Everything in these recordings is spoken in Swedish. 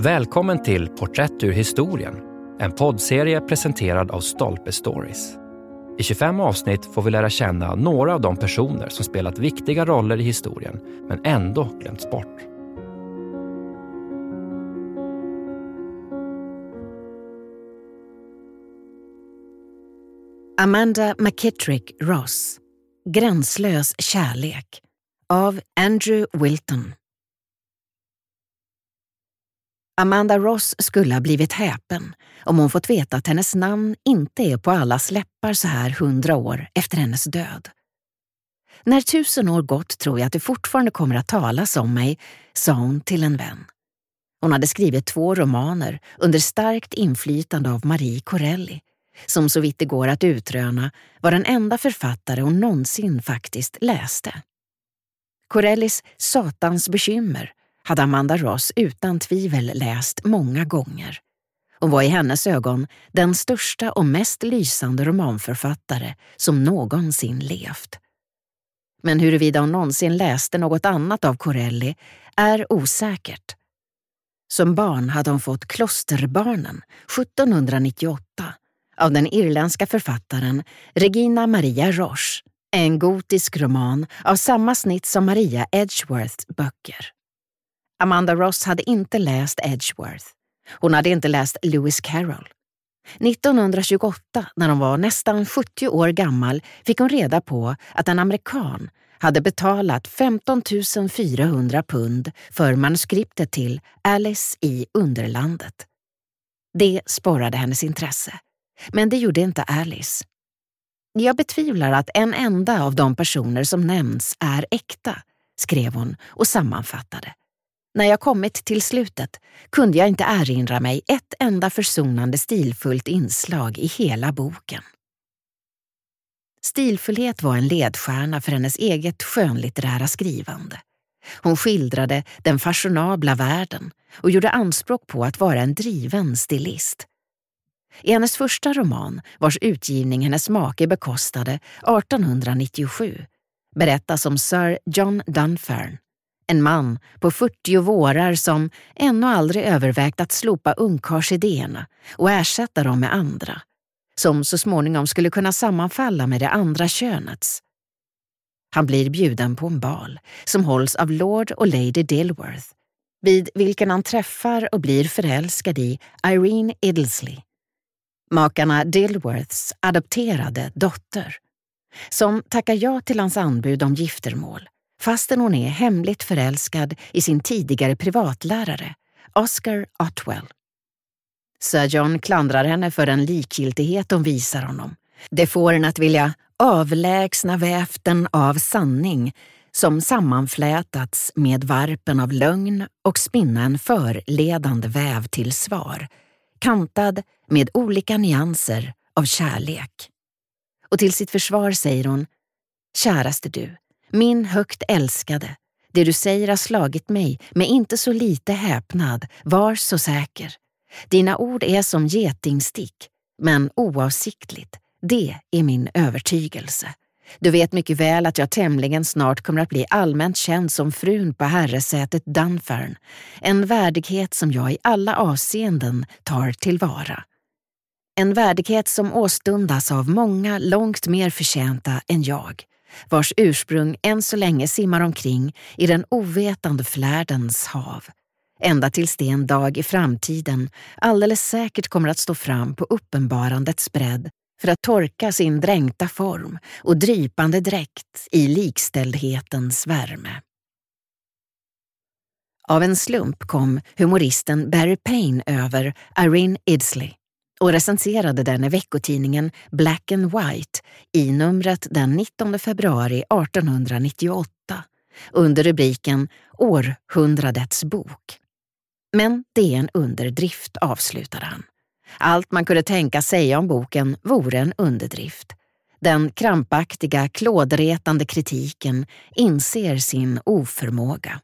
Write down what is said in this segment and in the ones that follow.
Välkommen till Porträtt ur historien, en poddserie presenterad av Stolpe Stories. I 25 avsnitt får vi lära känna några av de personer som spelat viktiga roller i historien, men ändå glömts bort. Amanda McKittrick Ross Gränslös kärlek av Andrew Wilton Amanda Ross skulle ha blivit häpen om hon fått veta att hennes namn inte är på allas läppar så här hundra år efter hennes död. När tusen år gått tror jag att det fortfarande kommer att talas om mig, sa hon till en vän. Hon hade skrivit två romaner under starkt inflytande av Marie Corelli, som så vitt det går att utröna var den enda författare hon någonsin faktiskt läste. Corellis Satans bekymmer hade Amanda Ross utan tvivel läst många gånger och var i hennes ögon den största och mest lysande romanförfattare som någonsin levt. Men huruvida hon någonsin läste något annat av Corelli är osäkert. Som barn hade hon fått Klosterbarnen 1798 av den irländska författaren Regina Maria Roche, en gotisk roman av samma snitt som Maria Edgeworths böcker. Amanda Ross hade inte läst Edgeworth. Hon hade inte läst Lewis Carroll. 1928, när hon var nästan 70 år gammal, fick hon reda på att en amerikan hade betalat 15 400 pund för manuskriptet till Alice i Underlandet. Det sporrade hennes intresse, men det gjorde inte Alice. Jag betvivlar att en enda av de personer som nämns är äkta, skrev hon och sammanfattade. När jag kommit till slutet kunde jag inte erinra mig ett enda försonande stilfullt inslag i hela boken. Stilfullhet var en ledstjärna för hennes eget skönlitterära skrivande. Hon skildrade den fashionabla världen och gjorde anspråk på att vara en driven stilist. I hennes första roman, vars utgivning hennes make bekostade 1897, berättas om Sir John Dunfern, en man på 40 vårar som ännu aldrig övervägt att slopa ungkarlsidéerna och ersätta dem med andra, som så småningom skulle kunna sammanfalla med det andra könets. Han blir bjuden på en bal som hålls av Lord och Lady Dilworth, vid vilken han träffar och blir förälskad i Irene Idlesley, makarna Dilworths adopterade dotter, som tackar ja till hans anbud om giftermål fastän hon är hemligt förälskad i sin tidigare privatlärare, Oscar Otwell. Sir John klandrar henne för den likgiltighet hon visar honom. Det får en att vilja avlägsna väften av sanning som sammanflätats med varpen av lögn och spinna en förledande väv till svar, kantad med olika nyanser av kärlek. Och till sitt försvar säger hon, käraste du, min högt älskade, det du säger har slagit mig med inte så lite häpnad, var så säker. Dina ord är som getingstick, men oavsiktligt. Det är min övertygelse. Du vet mycket väl att jag tämligen snart kommer att bli allmänt känd som frun på herresätet Dunfern, en värdighet som jag i alla avseenden tar tillvara. En värdighet som åstundas av många långt mer förtjänta än jag vars ursprung än så länge simmar omkring i den ovetande flärdens hav. Ända tills det en dag i framtiden alldeles säkert kommer att stå fram på uppenbarandets bredd för att torka sin dränkta form och drypande dräkt i likställdhetens värme. Av en slump kom humoristen Barry Payne över Irene Idsley och recenserade den i veckotidningen Black and White i numret den 19 februari 1898 under rubriken Århundradets bok. Men det är en underdrift, avslutade han. Allt man kunde tänka säga om boken vore en underdrift. Den krampaktiga, klådretande kritiken inser sin oförmåga.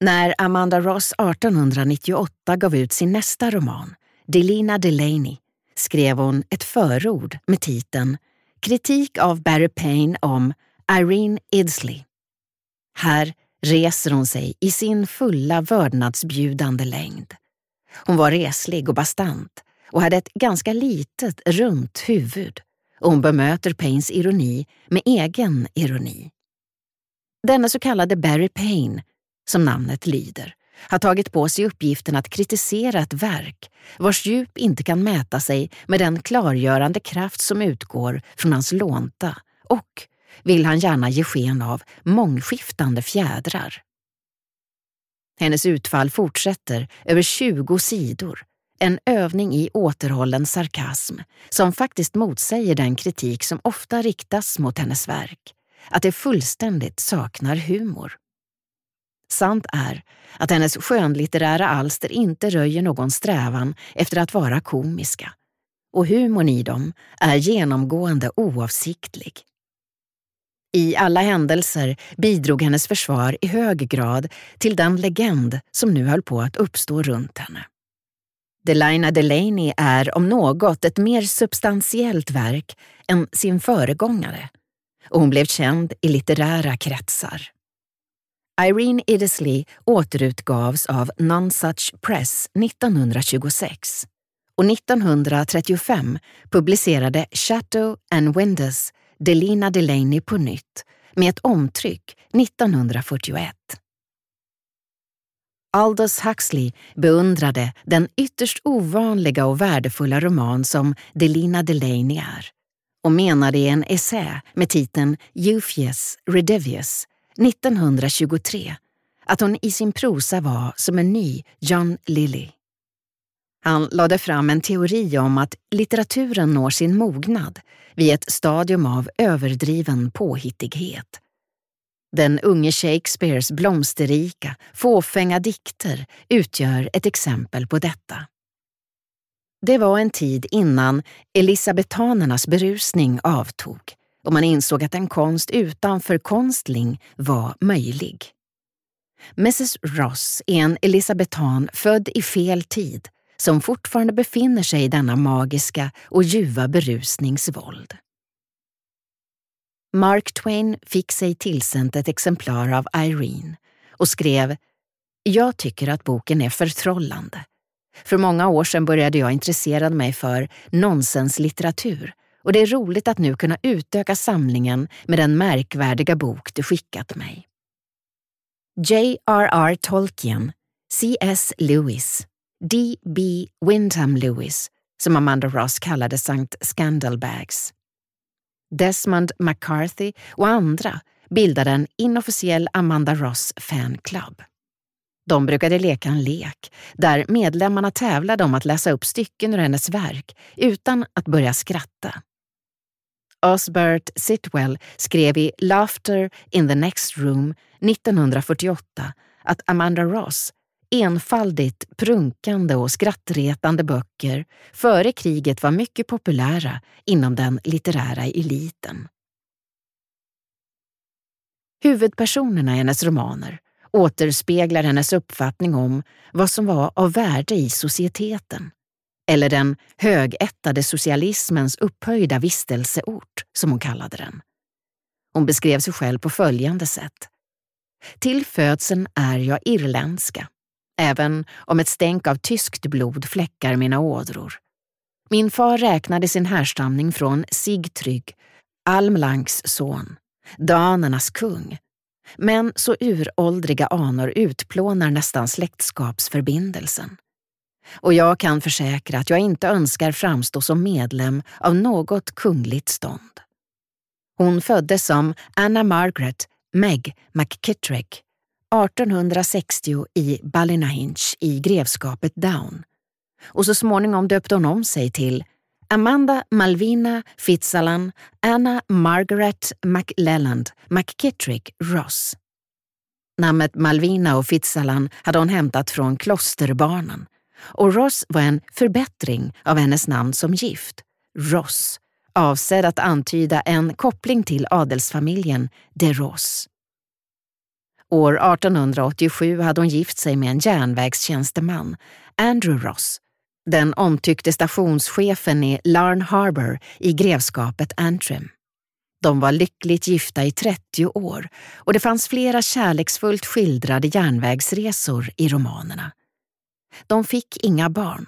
När Amanda Ross 1898 gav ut sin nästa roman, Delina Delaney, skrev hon ett förord med titeln Kritik av Barry Payne om Irene Idsley. Här reser hon sig i sin fulla vördnadsbjudande längd. Hon var reslig och bastant och hade ett ganska litet, runt huvud och hon bemöter Paynes ironi med egen ironi. Denna så kallade Barry Payne, som namnet lyder, har tagit på sig uppgiften att kritisera ett verk vars djup inte kan mäta sig med den klargörande kraft som utgår från hans lånta och, vill han gärna ge sken av, mångskiftande fjädrar. Hennes utfall fortsätter över 20 sidor, en övning i återhållen sarkasm som faktiskt motsäger den kritik som ofta riktas mot hennes verk, att det fullständigt saknar humor. Sant är att hennes skönlitterära alster inte röjer någon strävan efter att vara komiska. Och humorn i dem är genomgående oavsiktlig. I alla händelser bidrog hennes försvar i hög grad till den legend som nu höll på att uppstå runt henne. Delina Delaney är om något ett mer substantiellt verk än sin föregångare och hon blev känd i litterära kretsar. Irene Iddesley återutgavs av Nonsuch Press 1926 och 1935 publicerade Chateau and Windows Delina Delaney på nytt med ett omtryck 1941. Aldous Huxley beundrade den ytterst ovanliga och värdefulla roman som Delina Delaney är och menade i en essä med titeln Euphius Redevius 1923 att hon i sin prosa var som en ny John Lilly. Han lade fram en teori om att litteraturen når sin mognad vid ett stadium av överdriven påhittighet. Den unge Shakespeares blomsterrika, fåfänga dikter utgör ett exempel på detta. Det var en tid innan elisabetanernas berusning avtog och man insåg att en konst utanför konstling var möjlig. Mrs Ross är en elisabetan född i fel tid som fortfarande befinner sig i denna magiska och ljuva berusningsvåld. Mark Twain fick sig tillsänt ett exemplar av Irene och skrev “Jag tycker att boken är förtrollande. För många år sedan började jag intressera mig för nonsenslitteratur och det är roligt att nu kunna utöka samlingen med den märkvärdiga bok du skickat mig. J.R.R. Tolkien, C.S. Lewis, D.B. Wyndham Lewis, som Amanda Ross kallade St. Scandalbags. Desmond McCarthy och andra bildade en inofficiell Amanda Ross fanclub. De brukade leka en lek där medlemmarna tävlade om att läsa upp stycken ur hennes verk utan att börja skratta. Osbert Sitwell skrev i Laughter in the Next Room 1948 att Amanda Ross enfaldigt prunkande och skrattretande böcker före kriget var mycket populära inom den litterära eliten. Huvudpersonerna i hennes romaner återspeglar hennes uppfattning om vad som var av värde i societeten eller den högättade socialismens upphöjda vistelseort, som hon kallade den. Hon beskrev sig själv på följande sätt. Till födseln är jag irländska, även om ett stänk av tyskt blod fläckar mina ådror. Min far räknade sin härstamning från Sigtrygg, Almlanks son, danernas kung. Men så uråldriga anor utplånar nästan släktskapsförbindelsen och jag kan försäkra att jag inte önskar framstå som medlem av något kungligt stånd. Hon föddes som Anna Margaret Meg McKittrick 1860 i Ballinahinch i grevskapet Down och så småningom döpte hon om sig till Amanda Malvina Fitzalan Anna Margaret McLelland McKittrick Ross. Namnet Malvina och Fitzalan hade hon hämtat från klosterbarnen och Ross var en förbättring av hennes namn som gift, Ross, avsedd att antyda en koppling till adelsfamiljen de Ross. År 1887 hade hon gift sig med en järnvägstjänsteman, Andrew Ross, den omtyckte stationschefen i Larn Harbour i grevskapet Antrim. De var lyckligt gifta i 30 år och det fanns flera kärleksfullt skildrade järnvägsresor i romanerna. De fick inga barn.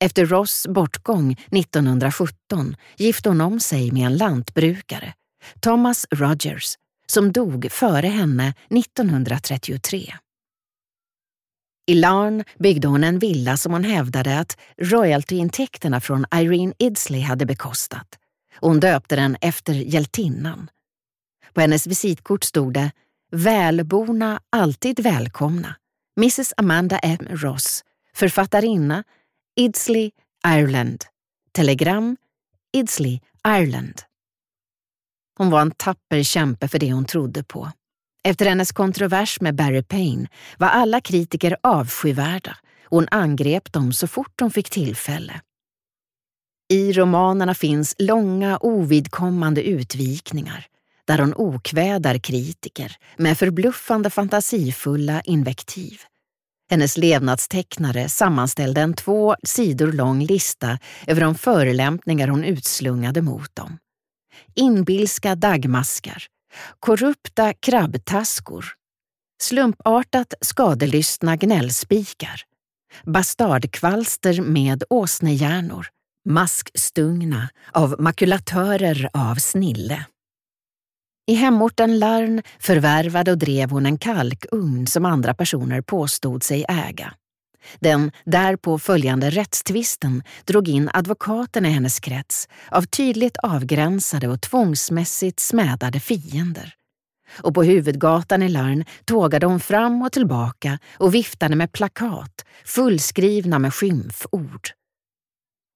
Efter Ross bortgång 1917 gifte hon om sig med en lantbrukare, Thomas Rogers, som dog före henne 1933. I Larn byggde hon en villa som hon hävdade att royaltyintäkterna från Irene Idsley hade bekostat. Hon döpte den efter hjältinnan. På hennes visitkort stod det “Välborna, alltid välkomna. Mrs Amanda M. Ross, författarinna, Idsley, Ireland. Telegram, Idsley, Ireland. Hon var en tapper kämpe för det hon trodde på. Efter hennes kontrovers med Barry Payne var alla kritiker avskyvärda och hon angrep dem så fort hon fick tillfälle. I romanerna finns långa ovidkommande utvikningar där hon okvädar kritiker med förbluffande fantasifulla invektiv. Hennes levnadstecknare sammanställde en två sidor lång lista över de förelämpningar hon utslungade mot dem. Inbilska dagmaskar, korrupta krabbtaskor, slumpartat skadelystna gnällspikar, bastardkvalster med åsnehjärnor, maskstungna av makulatörer av snille. I hemorten Larn förvärvade och drev hon en kalkugn som andra personer påstod sig äga. Den därpå följande rättstvisten drog in advokaterna i hennes krets av tydligt avgränsade och tvångsmässigt smädade fiender. Och på huvudgatan i Larn tågade hon fram och tillbaka och viftade med plakat fullskrivna med skymford.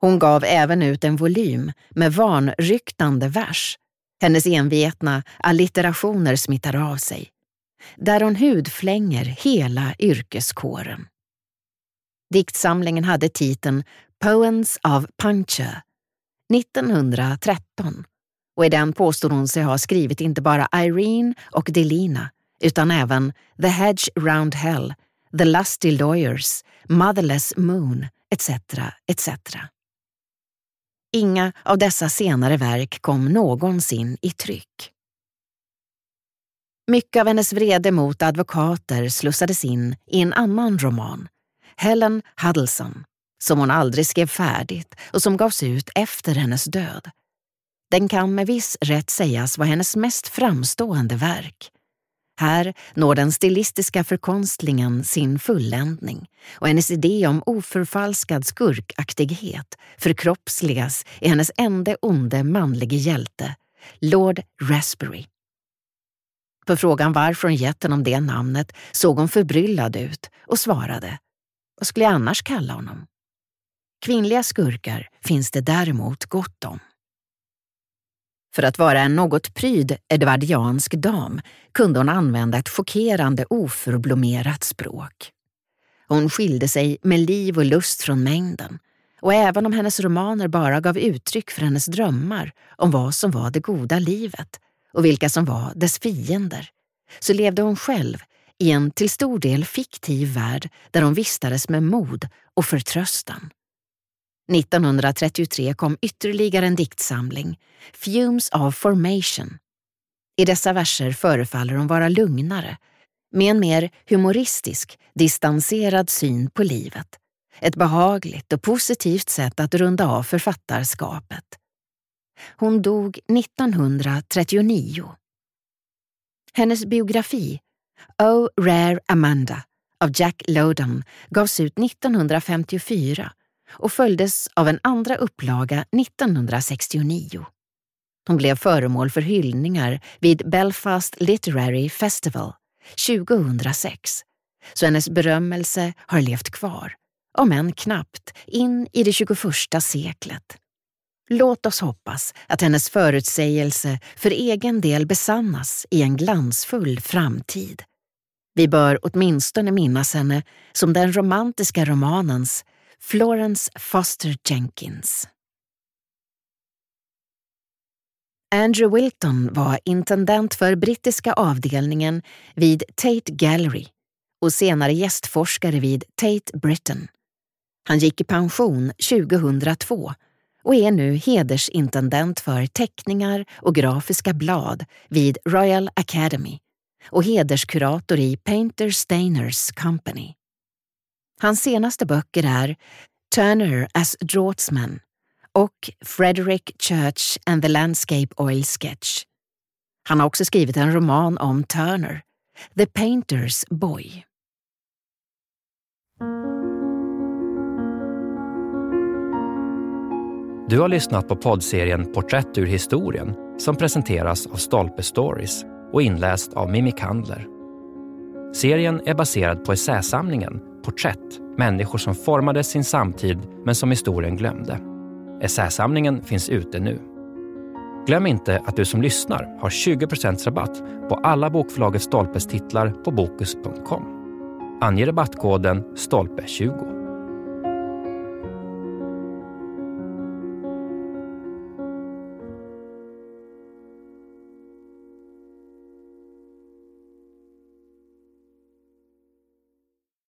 Hon gav även ut en volym med vanryktande vers. Hennes envetna allitterationer smittar av sig. Där hon hudflänger hela yrkeskåren. Diktsamlingen hade titeln Poems of Puncture 1913 och i den påstod hon sig ha skrivit inte bara Irene och Delina utan även The Hedge Round Hell, The Lusty Lawyers, Motherless Moon etc. etc. Inga av dessa senare verk kom någonsin i tryck. Mycket av hennes vrede mot advokater slussades in i en annan roman, Helen Huddleston, som hon aldrig skrev färdigt och som gavs ut efter hennes död. Den kan med viss rätt sägas vara hennes mest framstående verk. Här når den stilistiska förkonstlingen sin fulländning och hennes idé om oförfalskad skurkaktighet förkroppsligas i hennes enda onde manlige hjälte, Lord Raspberry. På frågan varför hon gett honom det namnet såg hon förbryllad ut och svarade vad skulle jag annars kalla honom? Kvinnliga skurkar finns det däremot gott om. För att vara en något pryd edvardiansk dam kunde hon använda ett chockerande oförblommerat språk. Hon skilde sig med liv och lust från mängden och även om hennes romaner bara gav uttryck för hennes drömmar om vad som var det goda livet och vilka som var dess fiender, så levde hon själv i en till stor del fiktiv värld där hon vistades med mod och förtröstan. 1933 kom ytterligare en diktsamling, Fumes of Formation. I dessa verser förefaller hon vara lugnare, med en mer humoristisk, distanserad syn på livet. Ett behagligt och positivt sätt att runda av författarskapet. Hon dog 1939. Hennes biografi Oh Rare Amanda av Jack Lodon gavs ut 1954 och följdes av en andra upplaga 1969. Hon blev föremål för hyllningar vid Belfast Literary Festival 2006, så hennes berömmelse har levt kvar, om än knappt, in i det 21 seklet. Låt oss hoppas att hennes förutsägelse för egen del besannas i en glansfull framtid. Vi bör åtminstone minnas henne som den romantiska romanens Florence Foster Jenkins. Andrew Wilton var intendent för brittiska avdelningen vid Tate Gallery och senare gästforskare vid Tate Britain. Han gick i pension 2002 och är nu hedersintendent för teckningar och grafiska blad vid Royal Academy och hederskurator i Painter Stainers Company. Hans senaste böcker är Turner as Draughtsman och Frederick Church and the Landscape Oil Sketch. Han har också skrivit en roman om Turner, The Painter's Boy. Du har lyssnat på poddserien Porträtt ur historien som presenteras av Stolpe Stories och inläst av Mimmi Kandler. Serien är baserad på essäsamlingen Porträtt, människor som formade sin samtid men som historien glömde. Essäsamlingen finns ute nu. Glöm inte att du som lyssnar har 20% rabatt på alla bokförlaget Stolpes titlar på Bokus.com. Ange rabattkoden STOLPE20.